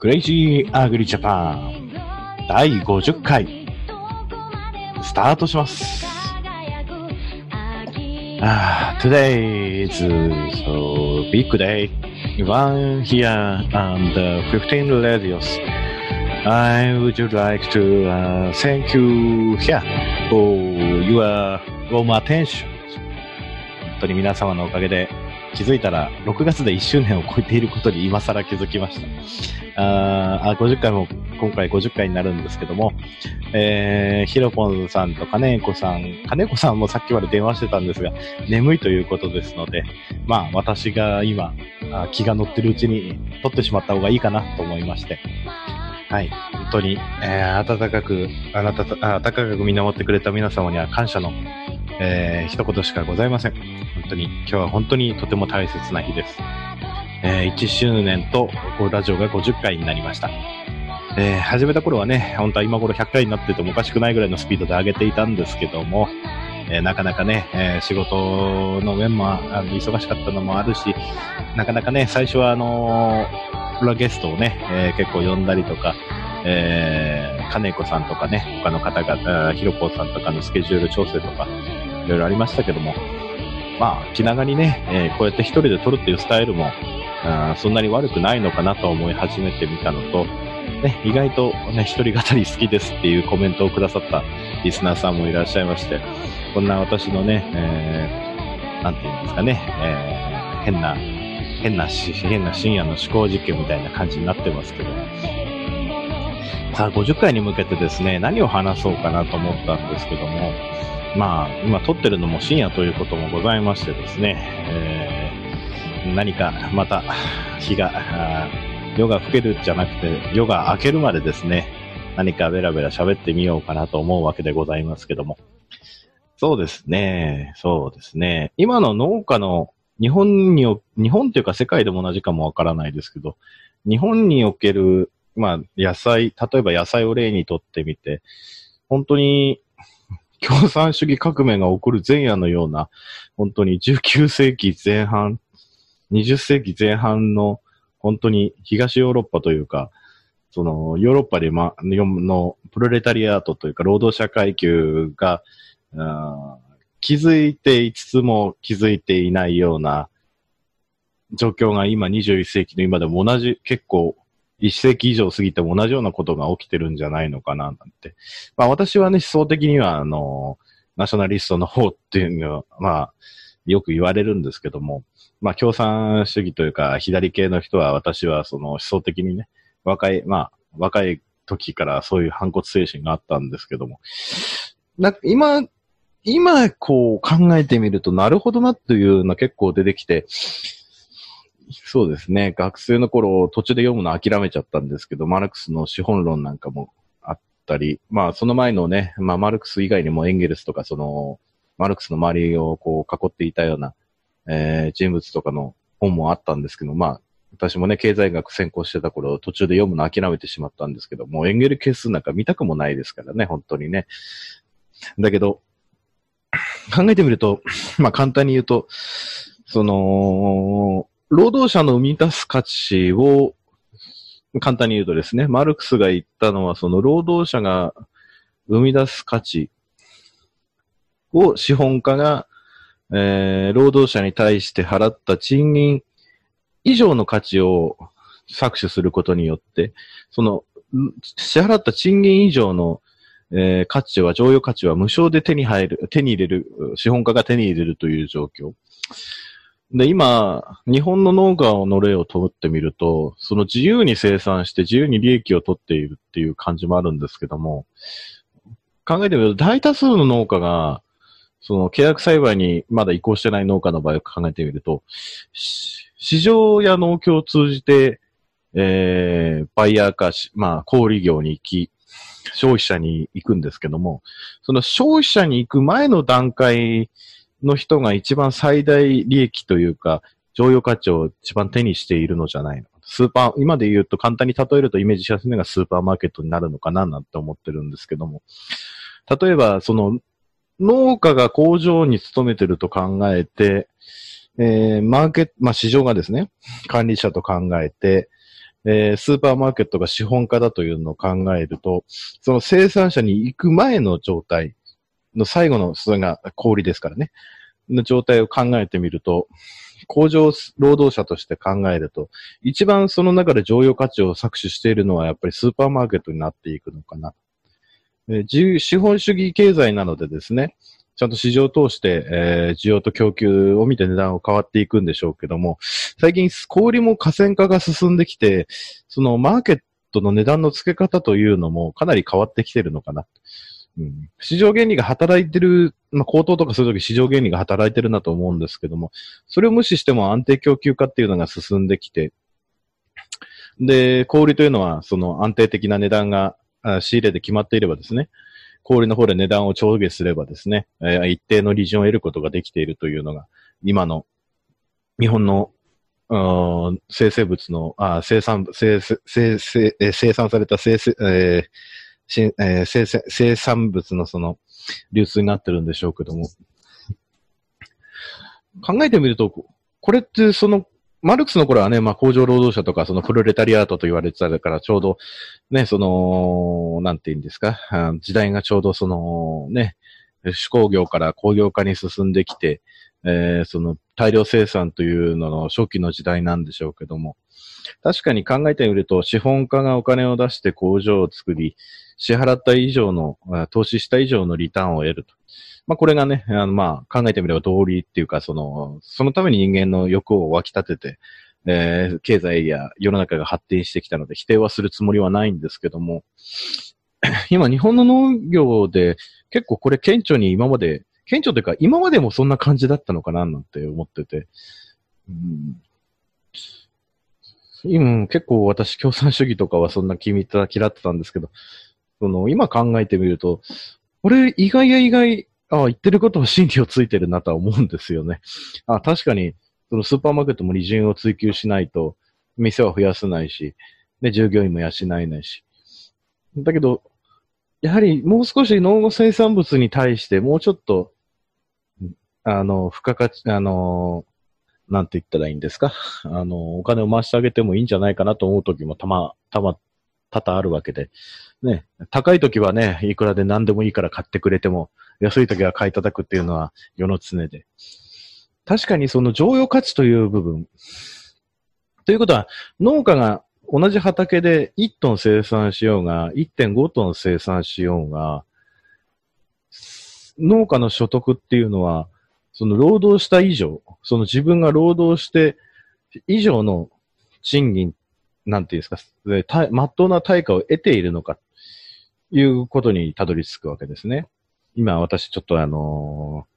クレイジーアグリジャパン第50回スタートします。Ah, today is so big day. One here and uh, 15 radios. I would like to uh, thank you here for your warm attention. 本当に皆様のおかげで気づいたら6月で1周年を超えていることに今更気づきました。ああ、50回も今回50回になるんですけども、えー、ひろぽんさんと金子さん、金子さんもさっきまで電話してたんですが、眠いということですので、まあ私が今、あ気が乗ってるうちに撮ってしまった方がいいかなと思いまして、はい、本当に、えー、温かく、あなたと、あ温かく見守ってくれた皆様には感謝の、えー、一言しかございません。本当に、今日は本当にとても大切な日です。えー、1周年と、ラジオが50回になりました。えー、始めた頃はね、本当は今頃100回になっててもおかしくないぐらいのスピードで上げていたんですけども、えーなかなかね、えー仕事の面もあの忙しかったのもあるし、なかなかね、最初はあのー、プロゲストをね、えー結構呼んだりとか、えー、金子さんとかね、他の方々、ひろこさんとかのスケジュール調整とか、いろいろありましたけども、まあ、気長にね、えーこうやって一人で撮るっていうスタイルも、あそんなに悪くないのかなと思い始めてみたのと、ね、意外とね、一人語り好きですっていうコメントをくださったリスナーさんもいらっしゃいまして、こんな私のね、えー、なんていうんですかね、えー、変な、変なし、変な深夜の思考実験みたいな感じになってますけど、さあ、50回に向けてですね、何を話そうかなと思ったんですけども、まあ、今撮ってるのも深夜ということもございましてですね、えー、何かまた日が、夜が更けるじゃなくて、夜が明けるまでですね、何かベラベラ喋ってみようかなと思うわけでございますけども。そうですね、そうですね。今の農家の日本にお、日本っていうか世界でも同じかもわからないですけど、日本における、まあ、野菜、例えば野菜を例にとってみて、本当に共産主義革命が起こる前夜のような、本当に19世紀前半、20世紀前半の本当に東ヨーロッパというか、そのヨーロッパで、ま、のプロレタリアートというか労働者階級が、気づいていつつも気づいていないような状況が今21世紀の今でも同じ、結構1世紀以上過ぎても同じようなことが起きてるんじゃないのかななんて。まあ私はね、思想的にはあの、ナショナリストの方っていうのは、まあ、よく言われるんですけども、まあ共産主義というか左系の人は私はその思想的にね、若い、まあ若い時からそういう反骨精神があったんですけども、な今、今こう考えてみるとなるほどなというの結構出てきて、そうですね。学生の頃途中で読むの諦めちゃったんですけど、マルクスの資本論なんかもあったり、まあその前のね、まあマルクス以外にもエンゲルスとかその、マルクスの周りをこう囲っていたような、えー人物とかの本もあったんですけど、まあ私もね、経済学専攻してた頃途中で読むの諦めてしまったんですけど、もうエンゲル係数なんか見たくもないですからね、本当にね。だけど、考えてみると、まあ簡単に言うと、その、労働者の生み出す価値を、簡単に言うとですね、マルクスが言ったのは、その労働者が生み出す価値を資本家が、えー労働者に対して払った賃金以上の価値を搾取することによって、その、支払った賃金以上の、えー価値は、剰余価値は無償で手に入る、手に入れる、資本家が手に入れるという状況。で、今、日本の農家の例を取ってみると、その自由に生産して自由に利益を取っているっていう感じもあるんですけども、考えてみると大多数の農家が、その契約栽培にまだ移行してない農家の場合を考えてみると、市場や農協を通じて、えー、バイヤーかし、まあ、小売業に行き、消費者に行くんですけども、その消費者に行く前の段階の人が一番最大利益というか、常用価値を一番手にしているのじゃないの。スーパー、今で言うと簡単に例えるとイメージしやすいのがスーパーマーケットになるのかななんて思ってるんですけども。例えば、その、農家が工場に勤めてると考えて、えー、マーケット、まあ、市場がですね、管理者と考えて、えースーパーマーケットが資本家だというのを考えると、その生産者に行く前の状態の最後の、それが氷ですからね、の状態を考えてみると、工場労働者として考えると、一番その中で常用価値を搾取しているのはやっぱりスーパーマーケットになっていくのかな。えー資本主義経済なのでですね、ちゃんと市場を通して、えー需要と供給を見て値段を変わっていくんでしょうけども、最近小売りも河川化が進んできて、そのマーケットの値段の付け方というのもかなり変わってきてるのかな。うん、市場原理が働いてる、まあ、高騰とかするとき市場原理が働いてるなと思うんですけども、それを無視しても安定供給化っていうのが進んできて、で、小売というのは、その安定的な値段が仕入れで決まっていればですね、小売の方で値段を上下すればですね、えー一定の利潤を得ることができているというのが、今の日本の生成物の、あ生産、生生生生生産された生成、えーしえー生産物のその流通になってるんでしょうけども。考えてみると、これってその、マルクスの頃はね、まあ工場労働者とかそのプロレタリアートと言われてたからちょうど、ね、その、なんて言うんですか、時代がちょうどその、ね、手工業から工業化に進んできて、えーその大量生産というのの初期の時代なんでしょうけども、確かに考えてみると、資本家がお金を出して工場を作り、支払った以上の、投資した以上のリターンを得ると。まあこれがね、あのまあ考えてみれば道理っていうか、その、そのために人間の欲を湧き立てて、えー経済や世の中が発展してきたので否定はするつもりはないんですけども、今日本の農業で結構これ顕著に今まで、顕著というか今までもそんな感じだったのかななんて思ってて、うん今結構私共産主義とかはそんな君た嫌ってたんですけど、その今考えてみると、俺意外や意外、あ言ってることは真理をついてるなとは思うんですよね。あ確かに、そのスーパーマーケットも利潤を追求しないと、店は増やせないし、ね、従業員も養えないし。だけど、やはりもう少し農業生産物に対してもうちょっと、あの、付加価値、あの、なんて言ったらいいんですか？あの、お金を回してあげてもいいんじゃないかなと思う時もたま、たま、多々あるわけで。ね、高い時はね、いくらで何でもいいから買ってくれても、安い時は買い叩くっていうのは世の常で。確かにその常用価値という部分。ということは、農家が同じ畑で1トン生産しようが、1.5トン生産しようが、農家の所得っていうのは、その労働した以上、その自分が労働して以上の賃金、なんていうんですか、まっとうな対価を得ているのか、いうことにたどり着くわけですね。今私ちょっとあのー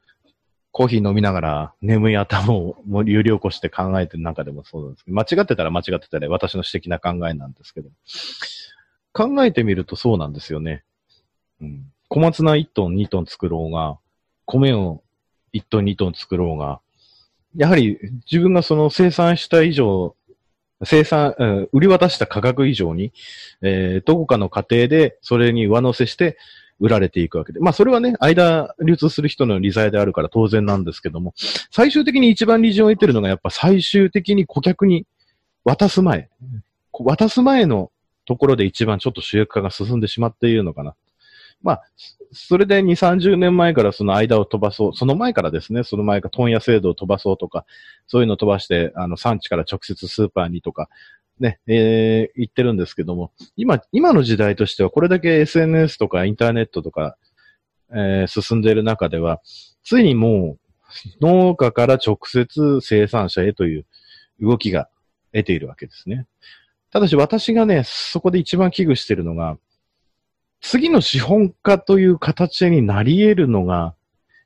コーヒー飲みながら眠い頭を もう有料化して考えてる中でもそうなんですけど、間違ってたら間違ってたら私の私的な考えなんですけど、考えてみるとそうなんですよね。うん、小松菜1トン、2トン作ろうが、米を1トン、2トン作ろうが、やはり自分がその生産した以上、生産、うん売り渡した価格以上に、えーどこかの過程でそれに上乗せして売られていくわけで。まあそれはね、間流通する人の利罪であるから当然なんですけども、最終的に一番利潤を得てるのがやっぱ最終的に顧客に渡す前、渡す前のところで一番ちょっと収益化が進んでしまっているのかな。まあ、それで2、30年前からその間を飛ばそう、その前からですね、その前から問屋制度を飛ばそうとか、そういうのを飛ばして、あの、産地から直接スーパーにとか、ね、えー言ってるんですけども、今、今の時代としてはこれだけ SNS とかインターネットとか、えー進んでいる中では、ついにもう、農家から直接生産者へという動きが得ているわけですね。ただし私がね、そこで一番危惧しているのが、次の資本家という形になり得るのが、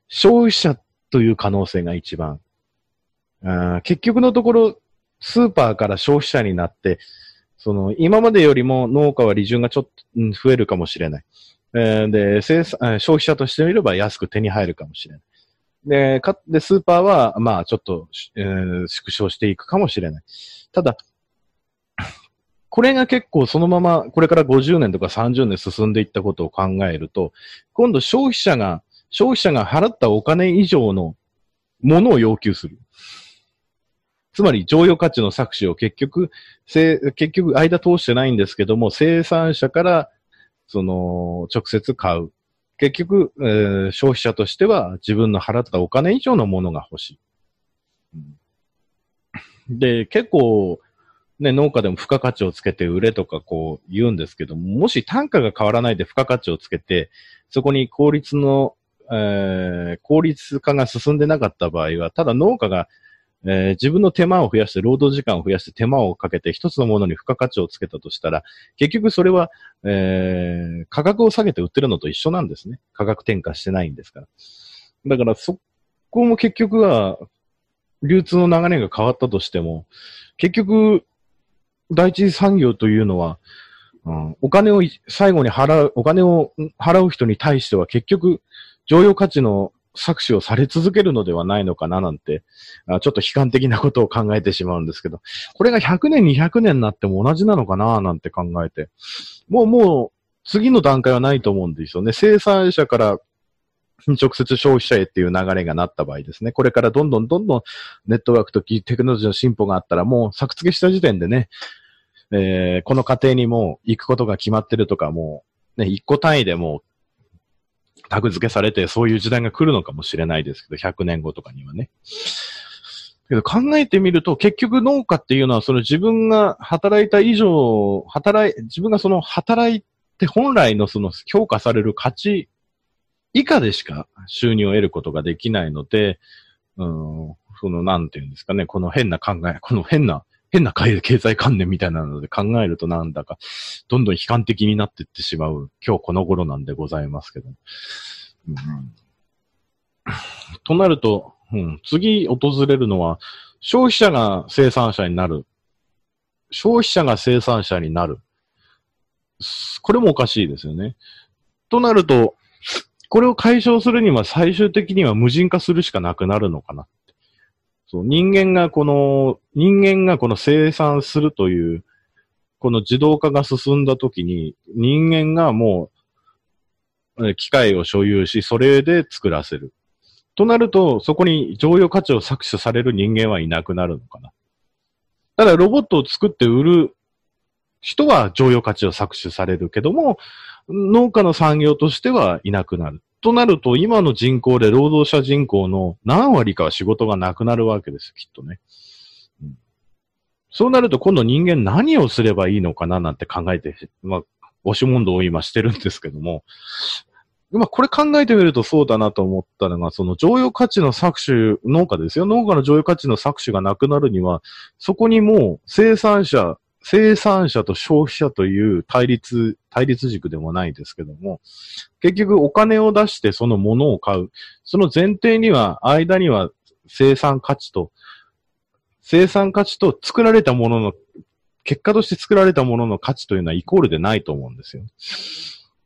消費者という可能性が一番。結局のところ、スーパーから消費者になって、その、今までよりも農家は利潤がちょっと増えるかもしれない。で、生産、消費者としてみれば安く手に入るかもしれない。で、か、で、スーパーは、まあ、ちょっと、えー縮小していくかもしれない。ただ、これが結構そのまま、これから50年とか30年進んでいったことを考えると、今度消費者が、消費者が払ったお金以上のものを要求する。つまり、剰余価値の搾取を結局、せ結局、間通してないんですけども、生産者から、その、直接買う。結局、えー、消費者としては自分の払ったお金以上のものが欲しい。で、結構、ね、農家でも付加価値をつけて売れとかこう言うんですけども、し単価が変わらないで付加価値をつけて、そこに効率の、えー、効率化が進んでなかった場合は、ただ農家が、えー、自分の手間を増やして、労働時間を増やして手間をかけて一つのものに付加価値をつけたとしたら、結局それは、えー、価格を下げて売ってるのと一緒なんですね。価格転嫁してないんですから。だからそこも結局は、流通の流れが変わったとしても、結局、第一次産業というのは、うん、お金を最後に払う、お金を払う人に対しては結局、常用価値の搾取をされ続けるのではないのかななんて、あちょっと悲観的なことを考えてしまうんですけど、これが100年、200年になっても同じなのかななんて考えて、もうもう次の段階はないと思うんですよね。生産者から直接消費者へっていう流れがなった場合ですね。これからどんどんどんどんネットワークとテクノロジーの進歩があったら、もう作付けした時点でね、えー、この過程にもう行くことが決まってるとか、もう、ね、一個単位でもタグ付けされて、そういう時代が来るのかもしれないですけど、100年後とかにはね。けど考えてみると、結局農家っていうのは、その自分が働いた以上、働い、自分がその働いて本来のその評価される価値以下でしか収入を得ることができないので、うん、その、なんていうんですかね、この変な考え、この変な、変な経済観念みたいなので考えるとなんだか、どんどん悲観的になっていってしまう、今日この頃なんでございますけど。うん、となると、うん、次訪れるのは、消費者が生産者になる。消費者が生産者になる。これもおかしいですよね。となると、これを解消するには最終的には無人化するしかなくなるのかな。そう、人間がこの、人間がこの生産するという、この自動化が進んだときに、人間がもう、機械を所有し、それで作らせる。となると、そこに常用価値を搾取される人間はいなくなるのかな。ただ、ロボットを作って売る人は常用価値を搾取されるけども、農家の産業としてはいなくなる。となると、今の人口で労働者人口の何割かは仕事がなくなるわけです、きっとね。そうなると、今度人間何をすればいいのかななんて考えて、まあ、押し問答を今してるんですけども、まあ、これ考えてみるとそうだなと思ったのが、その常用価値の搾取、農家ですよ。農家の常用価値の搾取がなくなるには、そこにもう生産者、生産者と消費者という対立、対立軸でもないですけども、結局お金を出してそのものを買う。その前提には、間には生産価値と、生産価値と作られたものの、結果として作られたものの価値というのはイコールでないと思うんですよ。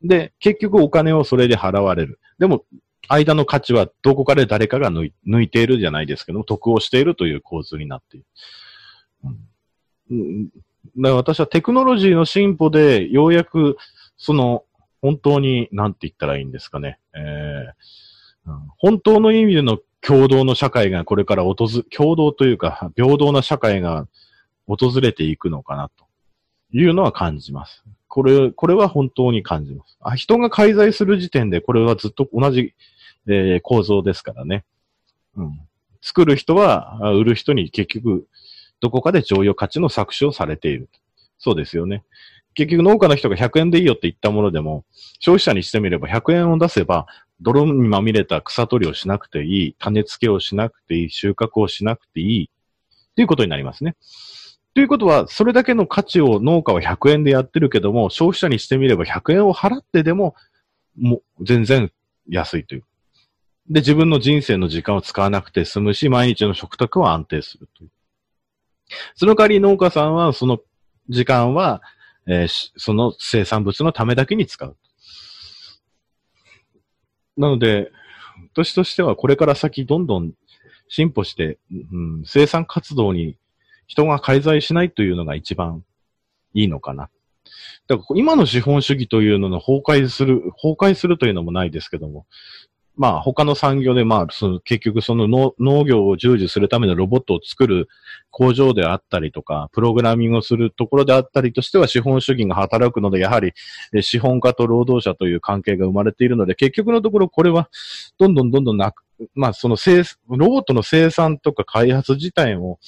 で、結局お金をそれで払われる。でも、間の価値はどこかで誰かが抜いているじゃないですけど得をしているという構図になっている。うん私はテクノロジーの進歩で、ようやく、その、本当に、なんて言ったらいいんですかね。えー、本当の意味での共同の社会がこれから訪、共同というか、平等な社会が訪れていくのかな、というのは感じます。これ、これは本当に感じます。あ人が介在する時点で、これはずっと同じ、えー、構造ですからね。うん。作る人は、売る人に結局、どこかで剰余価値の搾取をされている。そうですよね。結局農家の人が100円でいいよって言ったものでも、消費者にしてみれば100円を出せば、泥にまみれた草取りをしなくていい、種付けをしなくていい、収穫をしなくていい、ということになりますね。ということは、それだけの価値を農家は100円でやってるけども、消費者にしてみれば100円を払ってでも、もう全然安いという。で、自分の人生の時間を使わなくて済むし、毎日の食卓は安定するという。その代わり農家さんはその時間は、えー、その生産物のためだけに使う。なので、私としてはこれから先どんどん進歩して、うん、生産活動に人が介在しないというのが一番いいのかな。だから今の資本主義というのの崩壊する、崩壊するというのもないですけども、まあ他の産業でまあその結局その農農業を従事するためのロボットを作る工場であったりとか、プログラミングをするところであったりとしては資本主義が働くので、やはり資本家と労働者という関係が生まれているので、結局のところこれはどんどんどんどんなく、まあその生、ロボットの生産とか開発自体を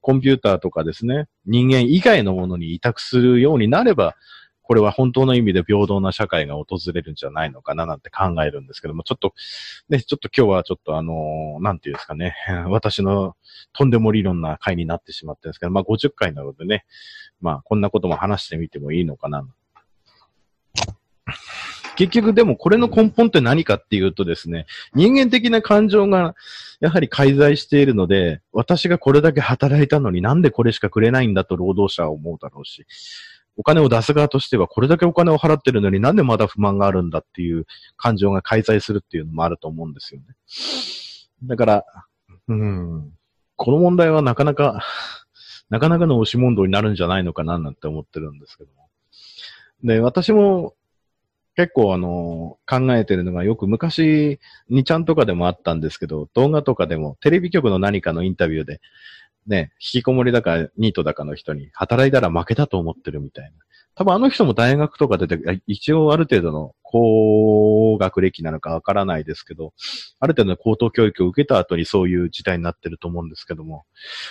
コンピューターとかですね、人間以外のものに委託するようになれば、これは本当の意味で平等な社会が訪れるんじゃないのかななんて考えるんですけども、ちょっと、ね、ちょっと今日はちょっとあのー、なんていうんですかね、私のとんでも理論な回になってしまってるんですけど、まあ50回なのでね、まあこんなことも話してみてもいいのかな。結局でもこれの根本って何かっていうとですね、人間的な感情がやはり介在しているので、私がこれだけ働いたのになんでこれしかくれないんだと労働者は思うだろうし、お金を出す側としては、これだけお金を払ってるのになんでまだ不満があるんだっていう感情が介在するっていうのもあると思うんですよね。だから、うん、この問題はなかなか、なかなかの押し問答になるんじゃないのかななんて思ってるんですけども。で、私も結構あの、考えてるのがよく昔、2ちゃんとかでもあったんですけど、動画とかでもテレビ局の何かのインタビューで、ね、引きこもりだか、ニートだかの人に、働いたら負けだと思ってるみたいな。多分あの人も大学とか出て、一応ある程度の高学歴なのかわからないですけど、ある程度の高等教育を受けた後にそういう時代になってると思うんですけども、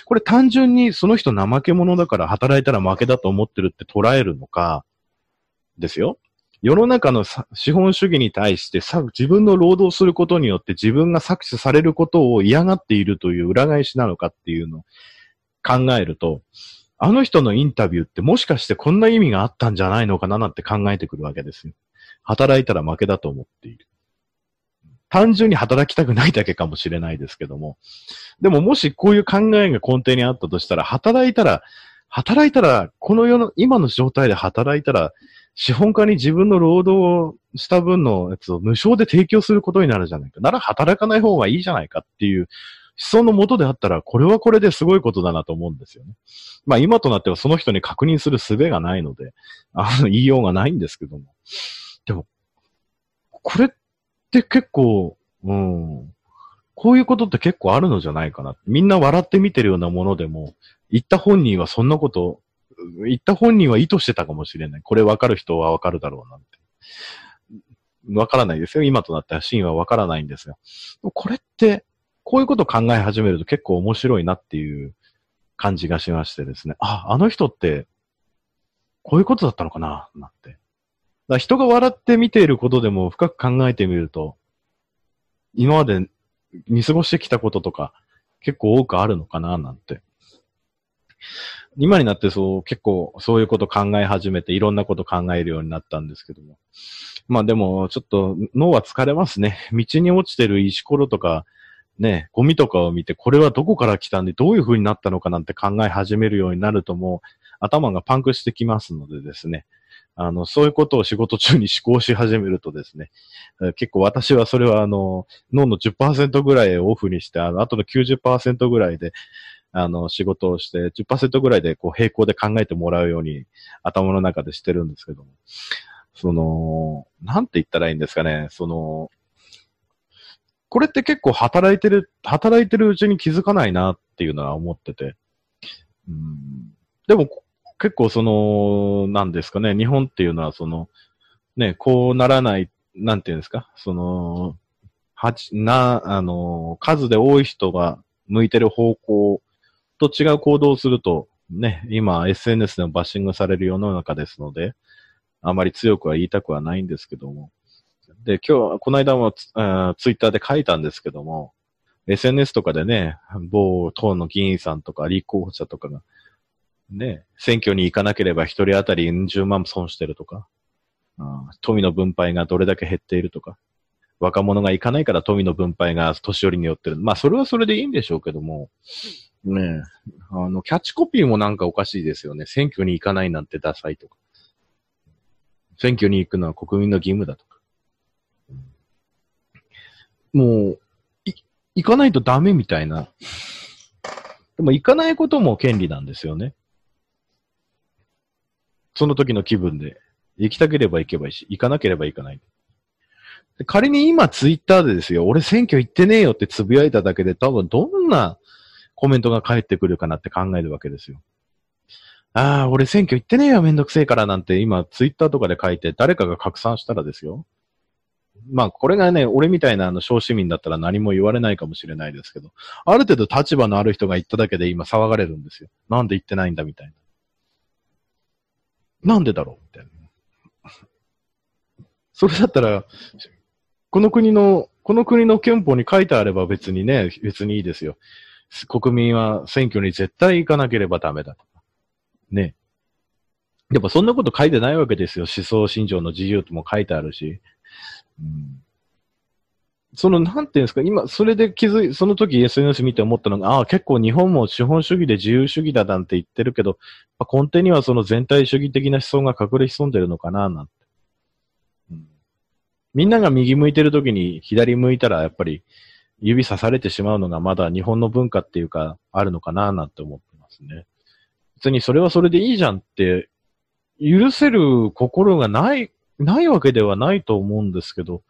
これ単純にその人怠け者だから働いたら負けだと思ってるって捉えるのか、ですよ。世の中の資本主義に対して自分の労働することによって自分が搾取されることを嫌がっているという裏返しなのかっていうのを考えると、あの人のインタビューってもしかしてこんな意味があったんじゃないのかななんて考えてくるわけですよ。働いたら負けだと思っている。単純に働きたくないだけかもしれないですけども。でももしこういう考えが根底にあったとしたら、働いたら、働いたら、この世の、今の状態で働いたら、資本家に自分の労働をした分のやつを無償で提供することになるじゃないか。なら働かない方がいいじゃないかっていう思想のもとであったら、これはこれですごいことだなと思うんですよね。まあ今となってはその人に確認する術がないので、あの、言いようがないんですけども。でも、これって結構、うん、こういうことって結構あるのじゃないかな。みんな笑って見てるようなものでも、言った本人はそんなこと言った本人は意図してたかもしれない。これ分かる人は分かるだろうなんて。分からないですよ。今となったらシーンは分からないんですが。これって、こういうことを考え始めると結構面白いなっていう感じがしましてですね。あ、あの人って、こういうことだったのかななんて。だ人が笑って見ていることでも深く考えてみると、今まで見過ごしてきたこととか結構多くあるのかななんて。今になってそう、結構そういうこと考え始めて、いろんなこと考えるようになったんですけども。まあでも、ちょっと脳は疲れますね。道に落ちてる石ころとか、ね、ゴミとかを見て、これはどこから来たんで、どういう風になったのかなんて考え始めるようになるともう、頭がパンクしてきますのでですね。あの、そういうことを仕事中に思考し始めるとですね、結構私はそれはあの、脳の10%ぐらいをオフにして、あの、あとの90%ぐらいで、あの、仕事をして10%ぐらいでこう並行で考えてもらうように頭の中でしてるんですけども。その、なんて言ったらいいんですかね、その、これって結構働いてる、働いてるうちに気づかないなっていうのは思ってて。うん、でも、結構その、なんですかね、日本っていうのはその、ね、こうならない、なんていうんですか、その、はち、な、あの、数で多い人が向いてる方向と違う行動をすると、ね、今 SNS でもバッシングされる世の中ですので、あまり強くは言いたくはないんですけども。で、今日、この間もツイッターで書いたんですけども、SNS とかでね、某党の議員さんとか立候補者とかが、ね、選挙に行かなければ一人当たり10万損してるとか、富の分配がどれだけ減っているとか、若者が行かないから富の分配が年寄りによってる。まあ、それはそれでいいんでしょうけども、ねえ。あの、キャッチコピーもなんかおかしいですよね。選挙に行かないなんてダサいとか。選挙に行くのは国民の義務だとか。もう、い、行かないとダメみたいな。でも行かないことも権利なんですよね。その時の気分で。行きたければ行けばいいし、行かなければ行かない。仮に今ツイッターでですよ、俺選挙行ってねえよってつぶやいただけで多分どんなコメントが返ってくるかなって考えるわけですよ。ああ、俺選挙行ってねえよめんどくせえからなんて今ツイッターとかで書いて誰かが拡散したらですよ。まあこれがね、俺みたいなあの小市民だったら何も言われないかもしれないですけど、ある程度立場のある人が言っただけで今騒がれるんですよ。なんで言ってないんだみたいな。なんでだろうみたいな。それだったら、この国の、この国の憲法に書いてあれば別にね、別にいいですよ。国民は選挙に絶対行かなければダメだとか。ね。でもそんなこと書いてないわけですよ。思想信条の自由とも書いてあるし。うん、その、なんていうんですか、今、それで気づい、その時 SNS 見て思ったのが、ああ、結構日本も資本主義で自由主義だなんて言ってるけど、まあ根底にはその全体主義的な思想が隠れ潜んでるのかな、なんて。うん、みんなが右向いてる時に左向いたら、やっぱり指さされてしまうのがまだ日本の文化っていうか、あるのかな、なんて思ってますね。別にそれはそれでいいじゃんって、許せる心がないないわけではないと思うんですけど、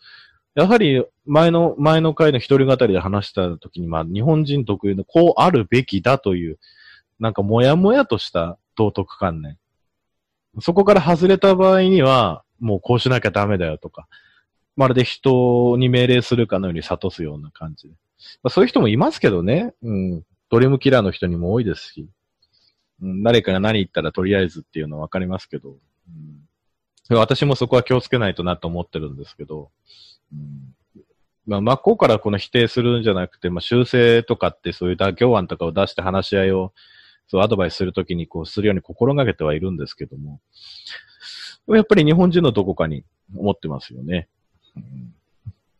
やはり前の、前の回の一人語りで話した時に、まあ日本人特有のこうあるべきだという、なんかもやもやとした道徳観念。そこから外れた場合には、もうこうしなきゃダメだよとか、まるで人に命令するかのように諭すような感じで。まあ、そういう人もいますけどね。うん。ドリムキラーの人にも多いですし。うん、誰かが何言ったらとりあえずっていうのはわかりますけど。うん私もそこは気をつけないとなと思ってるんですけど、うん、まあ、真っ向からこの否定するんじゃなくて、まあ、修正とかってそういう妥協案とかを出して話し合いを、そう、アドバイスするときにこうするように心がけてはいるんですけども、やっぱり日本人のどこかに思ってますよね。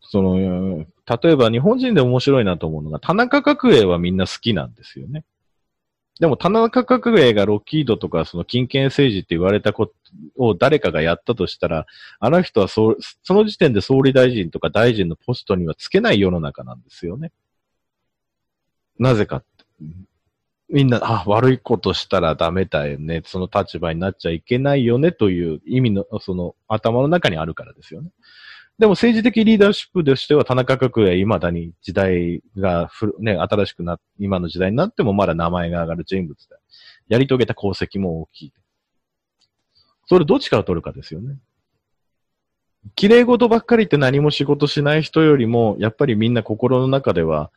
その、例えば日本人で面白いなと思うのが、田中角栄はみんな好きなんですよね。でも、田中角栄がロッキードとか、その金権政治って言われたことを誰かがやったとしたら、あの人はそその時点で総理大臣とか大臣のポストにはつけない世の中なんですよね。なぜかって。みんな、あ、悪いことしたらダメだよね。その立場になっちゃいけないよねという意味の、その頭の中にあるからですよね。でも政治的リーダーシップとしては田中角栄未だに時代がね、新しくな、今の時代になってもまだ名前が上がる人物で、やり遂げた功績も大きい。それどっちから取るかですよね。綺麗事ばっかりって何も仕事しない人よりも、やっぱりみんな心の中では、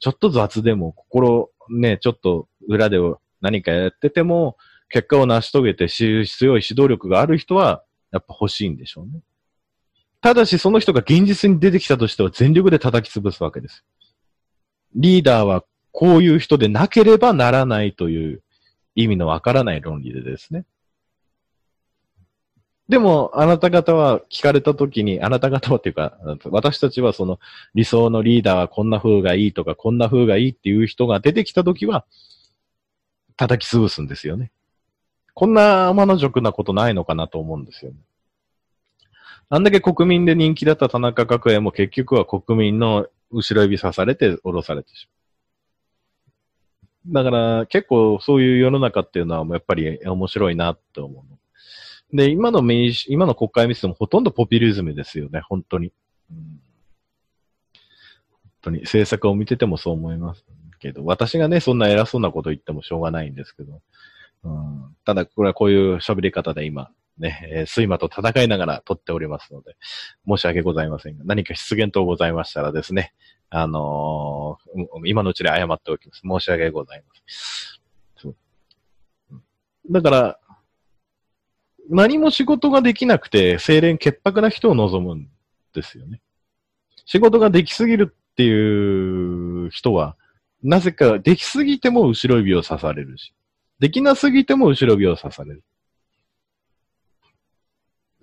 ちょっと雑でも、心、ね、ちょっと裏で何かやってても、結果を成し遂げて強い指導力がある人は、やっぱ欲しいんでしょうね。ただし、その人が現実に出てきたとしては全力で叩き潰すわけです。リーダーはこういう人でなければならないという意味のわからない論理でですね。でも、あなた方は聞かれたときに、あなた方はっていうか、私たちはその理想のリーダーはこんな風がいいとか、こんな風がいいっていう人が出てきたときは、叩き潰すんですよね。こんな天の辱なことないのかなと思うんですよね。あんだけ国民で人気だった田中角栄も結局は国民の後ろ指刺されて降ろされてしまう。だから結構そういう世の中っていうのはやっぱり面白いなって思う。で、今の民主、今の国会見てもほとんどポピュリズムですよね、本当に。うん、本当に政策を見ててもそう思いますけど、私がね、そんな偉そうなこと言ってもしょうがないんですけど、うん、ただこれはこういう喋り方で今、ね、えー、睡魔と戦いながら撮っておりますので、申し訳ございませんが、何か出現等ございましたらですね、あのー、今のうちで謝っておきます。申し訳ございません。だから、何も仕事ができなくて、清廉潔白な人を望むんですよね。仕事ができすぎるっていう人は、なぜかできすぎても後ろ指を刺されるし、できなすぎても後ろ指を刺される。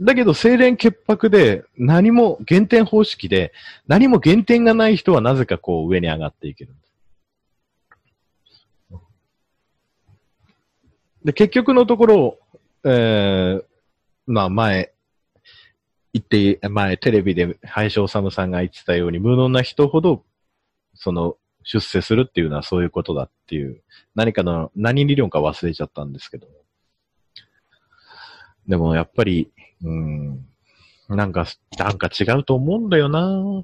だけど、清廉潔白で、何も減点方式で、何も減点がない人はなぜかこう上に上がっていけるです。で、結局のところ、えー、まあ前、言って、前テレビで林修さんが言ってたように、無能な人ほど、その、出世するっていうのはそういうことだっていう、何かの、何理論か忘れちゃったんですけど。でもやっぱり、うん。なんか、なんか違うと思うんだよな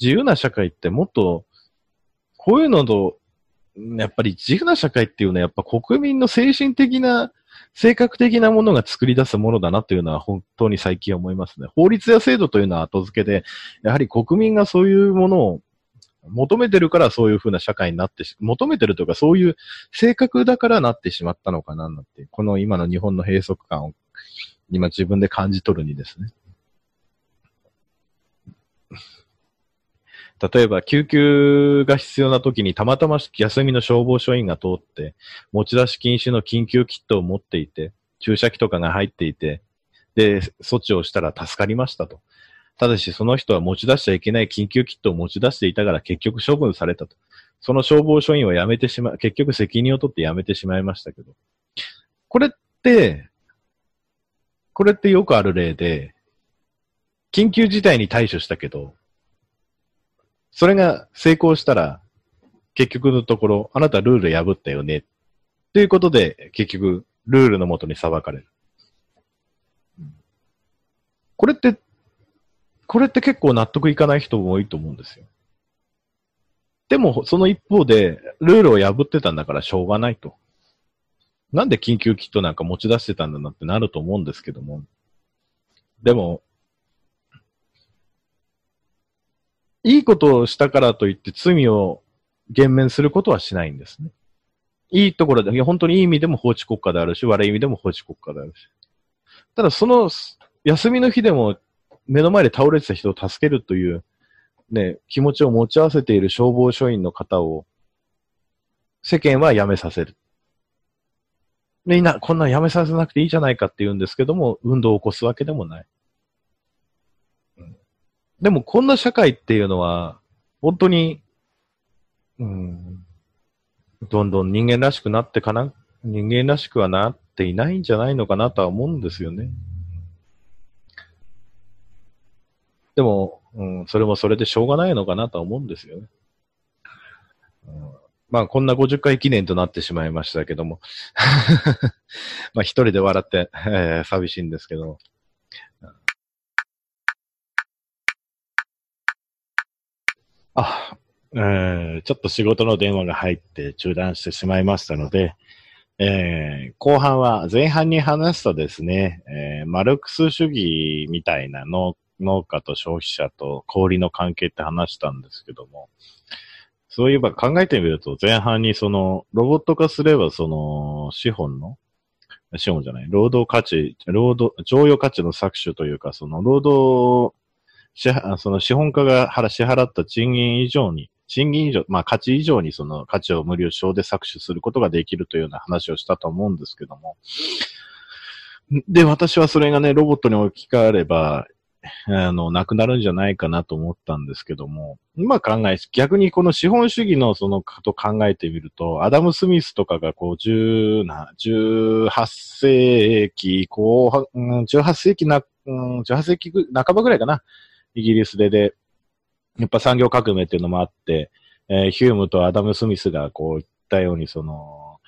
自由な社会ってもっと、こういうのと、やっぱり自由な社会っていうのはやっぱ国民の精神的な、性格的なものが作り出すものだなっていうのは本当に最近思いますね。法律や制度というのは後付けで、やはり国民がそういうものを求めてるからそういうふうな社会になってし、求めてるというかそういう性格だからなってしまったのかななんて、この今の日本の閉塞感を今自分で感じ取るにですね。例えば、救急が必要な時にたまたま休みの消防署員が通って、持ち出し禁止の緊急キットを持っていて、注射器とかが入っていて、で、措置をしたら助かりましたと。ただし、その人は持ち出しちゃいけない緊急キットを持ち出していたから結局処分されたと。その消防署員は辞めてしま、結局責任を取って辞めてしまいましたけど。これって、これってよくある例で、緊急事態に対処したけど、それが成功したら、結局のところ、あなたルール破ったよね。ということで、結局、ルールのもとに裁かれる。これって、これって結構納得いかない人も多いと思うんですよ。でも、その一方で、ルールを破ってたんだからしょうがないと。なんで緊急キットなんか持ち出してたんだなってなると思うんですけども。でも、いいことをしたからといって罪を減免することはしないんですね。いいところで、本当にいい意味でも法治国家であるし、悪い意味でも法治国家であるし。ただその休みの日でも目の前で倒れてた人を助けるという、ね、気持ちを持ち合わせている消防署員の方を世間は辞めさせる。みんな、こんなん辞めさせなくていいじゃないかって言うんですけども、運動を起こすわけでもない。でもこんな社会っていうのは、本当に、うん、どんどん人間らしくなってかな、人間らしくはなっていないんじゃないのかなとは思うんですよね。でも、うん、それもそれでしょうがないのかなとは思うんですよね。うん、まあ、こんな50回記念となってしまいましたけども。まあ、一人で笑って、えー、寂しいんですけども。あ、えー、ちょっと仕事の電話が入って中断してしまいましたので、えー、後半は前半に話すとですね、えー、マルクス主義みたいな農農家と消費者と小売の関係って話したんですけども、そういえば考えてみると前半にそのロボット化すればその資本の資本じゃない、労働価値、労働、剰余価値の搾取というか、その労働支その資本家が支払った賃金以上に、賃金以上、まあ価値以上にその価値を無料償で搾取することができるというような話をしたと思うんですけども。で、私はそれがね、ロボットに置き換われば、あの、なくなるんじゃないかなと思ったんですけども、今考え、逆にこの資本主義のそのこと考えてみると、アダム・スミスとかがこう、十な、18世紀後半、18世紀な、18世紀半ばぐらいかな。イギリスでで、やっぱ産業革命っていうのもあって、えー、ヒュームとアダム・スミスがこう言ったように、その、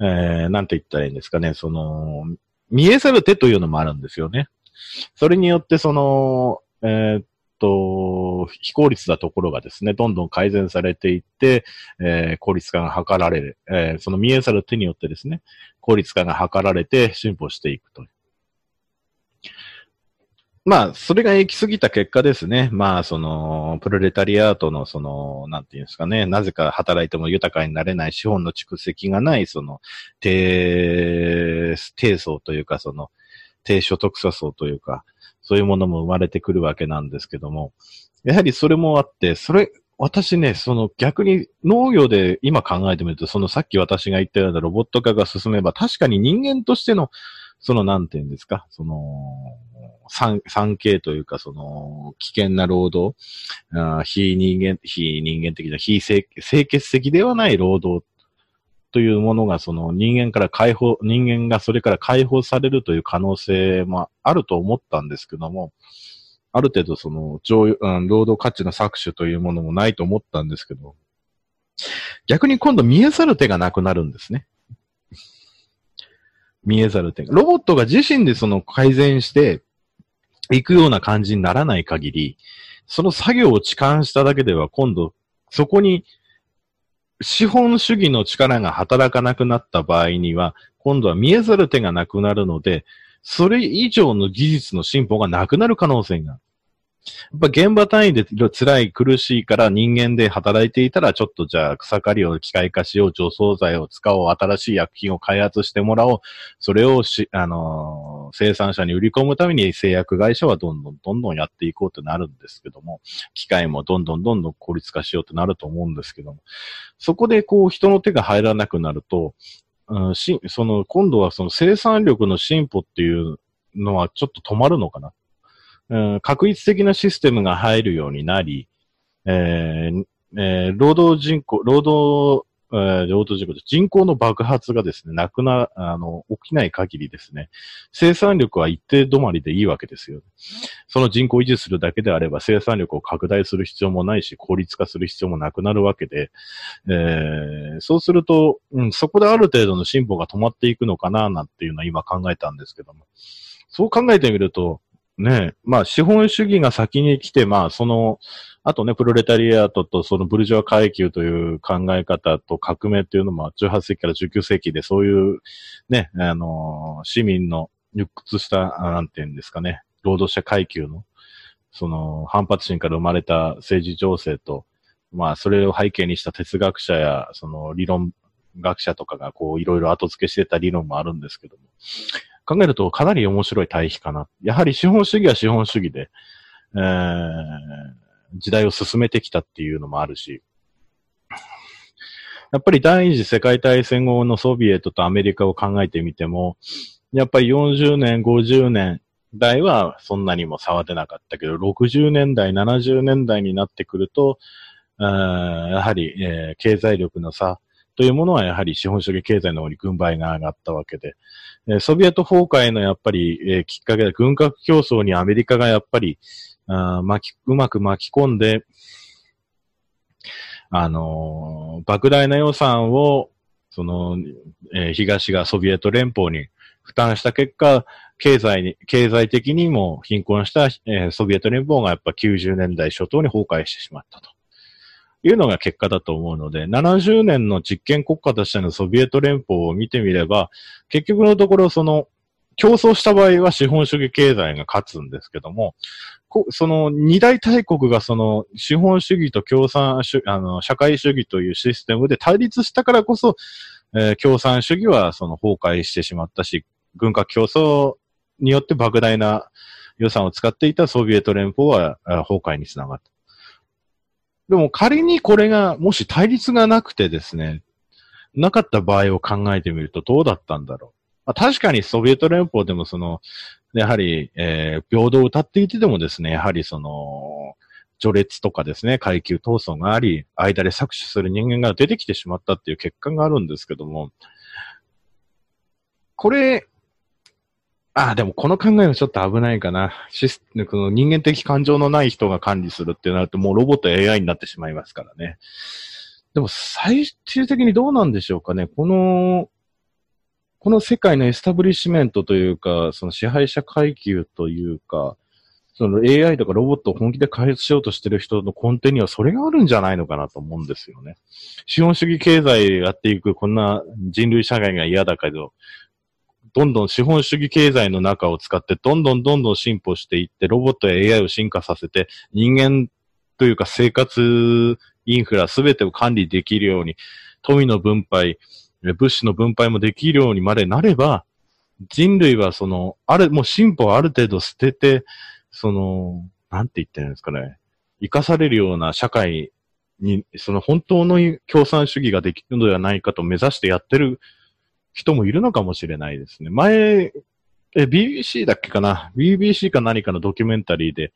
えー、なんて言ったらいいんですかね、その、見えざる手というのもあるんですよね。それによって、その、えー、っと、非効率なところがですね、どんどん改善されていって、えー、効率化が図られる、えー、その見えざる手によってですね、効率化が図られて進歩していくと。まあ、それが行き過ぎた結果ですね。まあ、その、プロレタリアートの、その、なんていうんですかね、なぜか働いても豊かになれない資本の蓄積がない、その、低、低層というか、その、低所得者層というか、そういうものも生まれてくるわけなんですけども、やはりそれもあって、それ、私ね、その逆に農業で今考えてみると、そのさっき私が言ったようなロボット化が進めば、確かに人間としての、そのなんていうんですか、その、産、産経というか、その、危険な労働、あ非人間、非人間的な、非清潔的ではない労働というものが、その人間から解放、人間がそれから解放されるという可能性もあると思ったんですけども、ある程度その、上、うん、労働価値の搾取というものもないと思ったんですけど、逆に今度見えざる手がなくなるんですね。見えざる手が。ロボットが自身でその改善して、行くような感じにならない限り、その作業を痴漢しただけでは今度、そこに資本主義の力が働かなくなった場合には、今度は見えざる手がなくなるので、それ以上の技術の進歩がなくなる可能性がある。やっぱ現場単位で辛い苦しいから人間で働いていたらちょっとじゃあ草刈りを機械化しよう、除草剤を使おう、新しい薬品を開発してもらおう。それをし、あのー、生産者に売り込むために製薬会社はどんどんどんどんやっていこうとなるんですけども、機械もどんどんどんどん効率化しようとなると思うんですけども、そこでこう人の手が入らなくなると、うん、し、その、今度はその生産力の進歩っていうのはちょっと止まるのかな。うん、確率的なシステムが入るようになり、えーえー、労働人口、労働、えー、労働人口、人口の爆発がですね、なくな、あの、起きない限りですね、生産力は一定止まりでいいわけですよ。その人口を維持するだけであれば生産力を拡大する必要もないし、効率化する必要もなくなるわけで、えー、そうすると、うん、そこである程度の進歩が止まっていくのかな、なんていうのは今考えたんですけども。そう考えてみると、ねえ、まあ資本主義が先に来て、まあその、あとね、プロレタリアートとそのブルジョア階級という考え方と革命っていうのも18世紀から19世紀でそういうね、あのー、市民の鬱屈した、なんていうんですかね、労働者階級の、その反発心から生まれた政治情勢と、まあそれを背景にした哲学者や、その理論学者とかがこういろいろ後付けしてた理論もあるんですけども、考えるとかなり面白い対比かな。やはり資本主義は資本主義で、えー、時代を進めてきたっていうのもあるし、やっぱり第二次世界大戦後のソビエトとアメリカを考えてみても、やっぱり40年、50年代はそんなにも差は出なかったけど、60年代、70年代になってくると、やはり、えー、経済力の差というものはやはり資本主義経済の方に軍配が上がったわけで、えソビエト崩壊のやっぱり、えー、きっかけで軍拡競争にアメリカがやっぱり、あ巻き、うまく巻き込んで、あのー、莫大な予算を、その、えー、東がソビエト連邦に負担した結果、経済に、経済的にも貧困した、えー、ソビエト連邦がやっぱ90年代初頭に崩壊してしまったと。いうのが結果だと思うので、70年の実験国家としてのソビエト連邦を見てみれば、結局のところその、競争した場合は資本主義経済が勝つんですけども、その二大大国がその資本主義と共産主あの社会主義というシステムで対立したからこそ、えー、共産主義はその崩壊してしまったし、軍拡競争によって莫大な予算を使っていたソビエト連邦は崩壊につながった。でも仮にこれが、もし対立がなくてですね、なかった場合を考えてみるとどうだったんだろう。まあ、確かにソビエト連邦でもその、やはり、えー、平等を歌っていてでもですね、やはりその、序列とかですね、階級闘争があり、間で搾取する人間が出てきてしまったっていう結果があるんですけども、これ、ああ、でもこの考えはちょっと危ないかな。シスこの人間的感情のない人が管理するってなると、もうロボット AI になってしまいますからね。でも最終的にどうなんでしょうかね。この、この世界のエスタブリッシュメントというか、その支配者階級というか、その AI とかロボットを本気で開発しようとしてる人の根底にはそれがあるんじゃないのかなと思うんですよね。資本主義経済やっていくこんな人類社会が嫌だけど、どんどん資本主義経済の中を使って、どんどんどんどん進歩していって、ロボットや AI を進化させて、人間というか生活インフラすべてを管理できるように、富の分配、物資の分配もできるようにまでなれば、人類はその、ある、もう進歩をある程度捨てて、その、なんて言ってるんですかね。生かされるような社会に、その本当の共産主義ができるのではないかと目指してやってる人もいるのかもしれないですね。前、え、BBC だっけかな ?BBC か何かのドキュメンタリーで、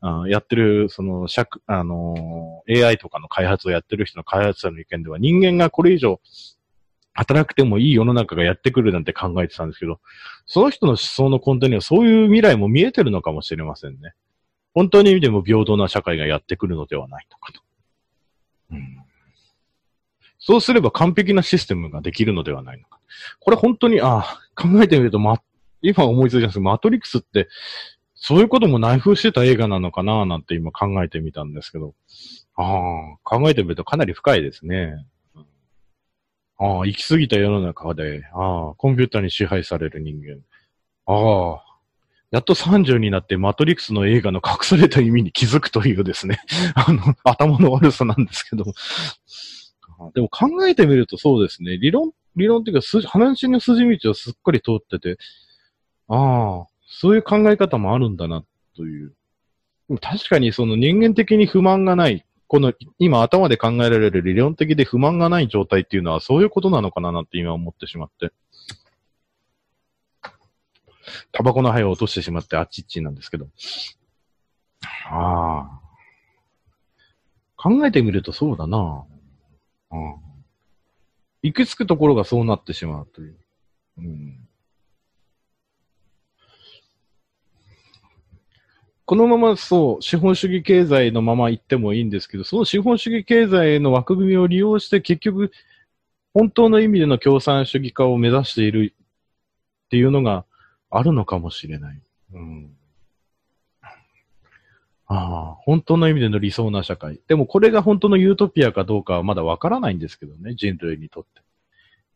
あやってる、その、尺、あのー、AI とかの開発をやってる人の開発者の意見では、人間がこれ以上働くてもいい世の中がやってくるなんて考えてたんですけど、その人の思想の根底にはそういう未来も見えてるのかもしれませんね。本当に意味でも平等な社会がやってくるのではないのかと。うんそうすれば完璧なシステムができるのではないのか。これ本当に、ああ、考えてみると、ま、今思いついたんですけど、マトリックスって、そういうことも内封してた映画なのかななんて今考えてみたんですけど。ああ、考えてみるとかなり深いですね。ああ、行き過ぎた世の中で、ああ、コンピューターに支配される人間。ああ、やっと30になってマトリックスの映画の隠された意味に気づくというですね、あの、頭の悪さなんですけど。でも考えてみるとそうですね、理論、理論っていうか、話の筋道をすっかり通ってて、ああ、そういう考え方もあるんだな、という。確かにその人間的に不満がない、この今頭で考えられる理論的で不満がない状態っていうのはそういうことなのかななんて今思ってしまって。タバコの灰を落としてしまってあっちっちなんですけど。ああ。考えてみるとそうだな。うん。行き着くところがそうなってしまうという。うん。このままそう、資本主義経済のまま行ってもいいんですけど、その資本主義経済の枠組みを利用して結局、本当の意味での共産主義化を目指しているっていうのがあるのかもしれない。うん。ああ、本当の意味での理想な社会。でもこれが本当のユートピアかどうかはまだわからないんですけどね、人類にとって。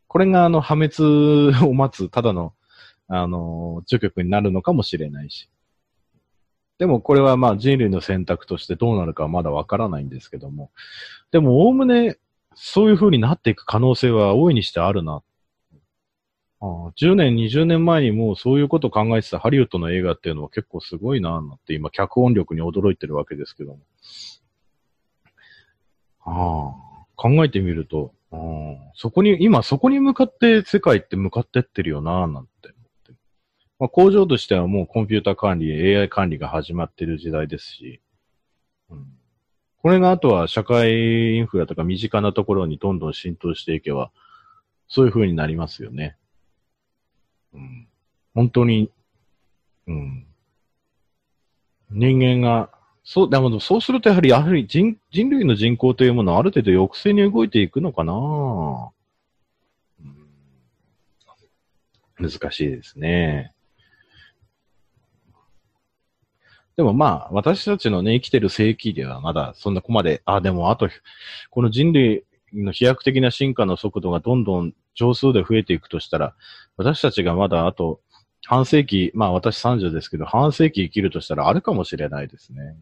これがあの破滅を待つただの、あの、除局になるのかもしれないし。でもこれはまあ人類の選択としてどうなるかはまだわからないんですけども。でも、おおむねそういう風になっていく可能性は大いにしてあるな。ああ10年、20年前にもうそういうことを考えてたハリウッドの映画っていうのは結構すごいなぁなって今脚本力に驚いてるわけですけども。ああ、考えてみると、あそこに、今そこに向かって世界って向かってってるよなぁなんて。まあ、工場としてはもうコンピュータ管理、AI 管理が始まってる時代ですし、うん、これがあとは社会インフラとか身近なところにどんどん浸透していけば、そういう風になりますよね。うん、本当に、うん。人間が、そう、でもそうするとやはり、やはり人人類の人口というものはある程度抑制に動いていくのかな、うん、難しいですね。でもまあ、私たちのね、生きてる世紀ではまだそんなこまで、あ、でもあと、この人類の飛躍的な進化の速度がどんどん上数で増えていくとしたら、私たちがまだあと半世紀、まあ私30ですけど、半世紀生きるとしたらあるかもしれないですね。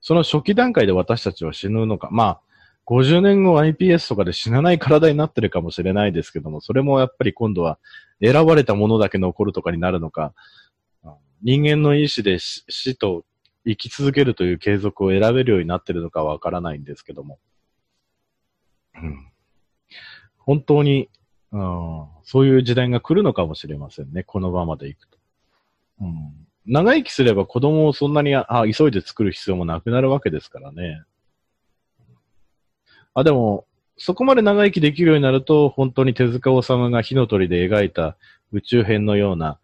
その初期段階で私たちは死ぬのか、まあ、50年後 iPS とかで死なない体になってるかもしれないですけども、それもやっぱり今度は選ばれたものだけ残るとかになるのか、人間の意志で死と生き続けるという継続を選べるようになってるのかわからないんですけども。うん、本当に、うん、そういう時代が来るのかもしれませんね。この場まで行くと。うん、長生きすれば子供をそんなにあ急いで作る必要もなくなるわけですからね。あ、でも、そこまで長生きできるようになると、本当に手塚治虫が火の鳥で描いた宇宙編のような、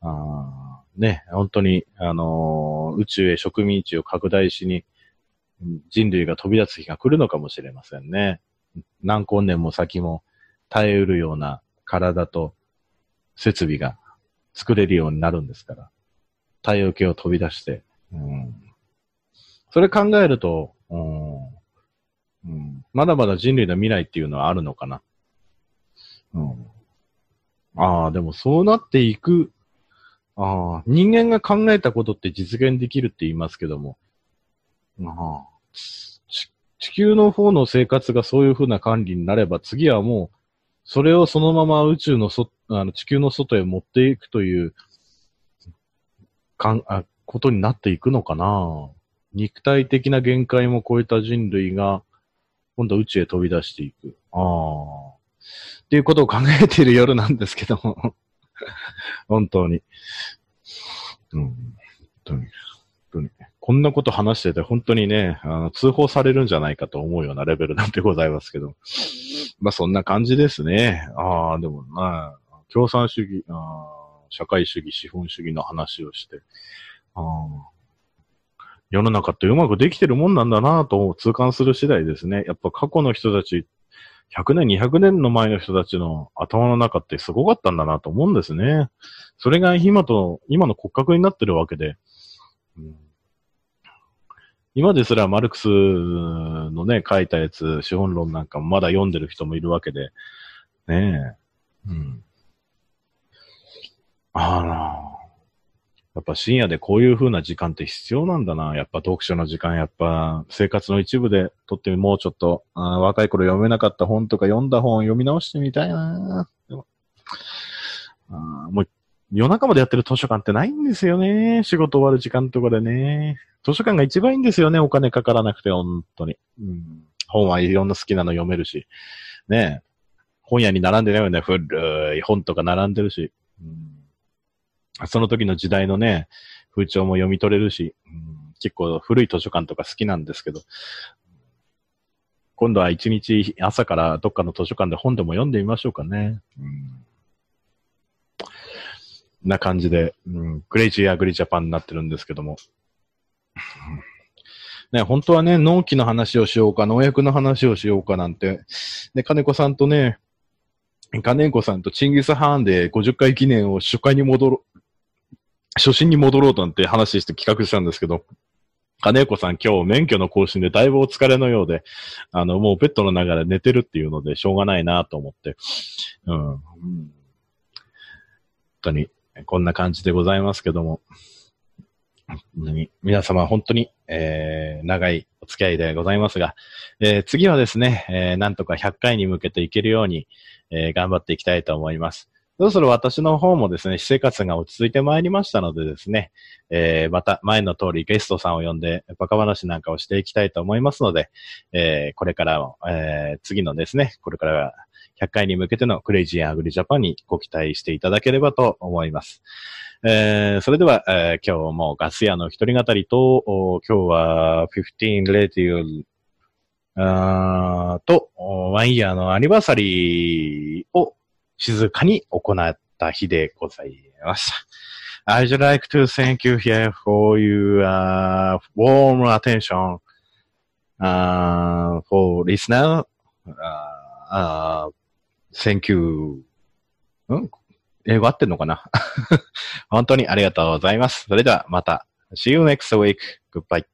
あね、本当に、あのー、宇宙へ植民地を拡大しに、人類が飛び出す日が来るのかもしれませんね。何光年も先も耐えうるような体と設備が作れるようになるんですから。太陽系を飛び出して。うん、それ考えると、うんうん、まだまだ人類の未来っていうのはあるのかな。うん、ああ、でもそうなっていくああ、人間が考えたことって実現できるって言いますけども、ああ地球の方の生活がそういうふうな管理になれば、次はもう、それをそのまま宇宙のそ、あの地球の外へ持っていくという、かん、あ、ことになっていくのかな肉体的な限界も超えた人類が、今度宇宙へ飛び出していく。ああ。っていうことを考えている夜なんですけども 本当に。うん。本当に。本当に。こんなこと話してて、本当にね、あの通報されるんじゃないかと思うようなレベルなんてございますけど。まあそんな感じですね。ああ、でもな、共産主義あ、社会主義、資本主義の話をして、あ世の中ってうまくできてるもんなんだなと痛感する次第ですね。やっぱ過去の人たち、100年、200年の前の人たちの頭の中ってすごかったんだなと思うんですね。それが今と、今の骨格になってるわけで、うん、今ですらマルクスのね、書いたやつ、資本論なんかもまだ読んでる人もいるわけで、ねえ。うん。あら。やっぱ深夜でこういう風な時間って必要なんだな。やっぱ読書の時間、やっぱ生活の一部でとってもうちょっと、あ若い頃読めなかった本とか読んだ本読み直してみたいな。でもあもう夜中までやってる図書館ってないんですよね。仕事終わる時間とかでね。図書館が一番いいんですよね。お金かからなくて、本当に。うん、本はいろんな好きなの読めるし。ね本屋に並んでないよね。古い本とか並んでるし。うんその時の時代のね、風潮も読み取れるし、うん、結構古い図書館とか好きなんですけど、今度は一日朝からどっかの図書館で本でも読んでみましょうかね。うん、な感じで、うん、クレイジーアグリジャパンになってるんですけども。ね、本当はね、納期の話をしようか、農薬の話をしようかなんて、で、金子さんとね、金子さんとチンギス・ハーンで50回記念を初回に戻ろ、初心に戻ろうなんて話して企画したんですけど、金子さん今日免許の更新でだいぶお疲れのようで、あの、もうベッドの中で寝てるっていうのでしょうがないなと思って、うん。本当に、こんな感じでございますけども、皆様本当に、えー、長いお付き合いでございますが、えー、次はですね、えー、なんとか100回に向けていけるように、え、頑張っていきたいと思います。そろそろ私の方もですね、私生活が落ち着いてまいりましたのでですね、え、また前の通りゲストさんを呼んでバカ話なんかをしていきたいと思いますので、え、これからも、え、次のですね、これからは100回に向けてのクレイジーアグリジャパンにご期待していただければと思います。えー、それでは、えー、今日もガス屋の一人語りと、今日は15レディオと、ワンイヤーのアニバーサリーを静かに行った日でございました。I'd like to thank you here for your uh, warm attention uh, for listener. Uh, uh, thank you. ん？英語合ってんのかな？本当にありがとうございます。それではまた。See you next week. Goodbye.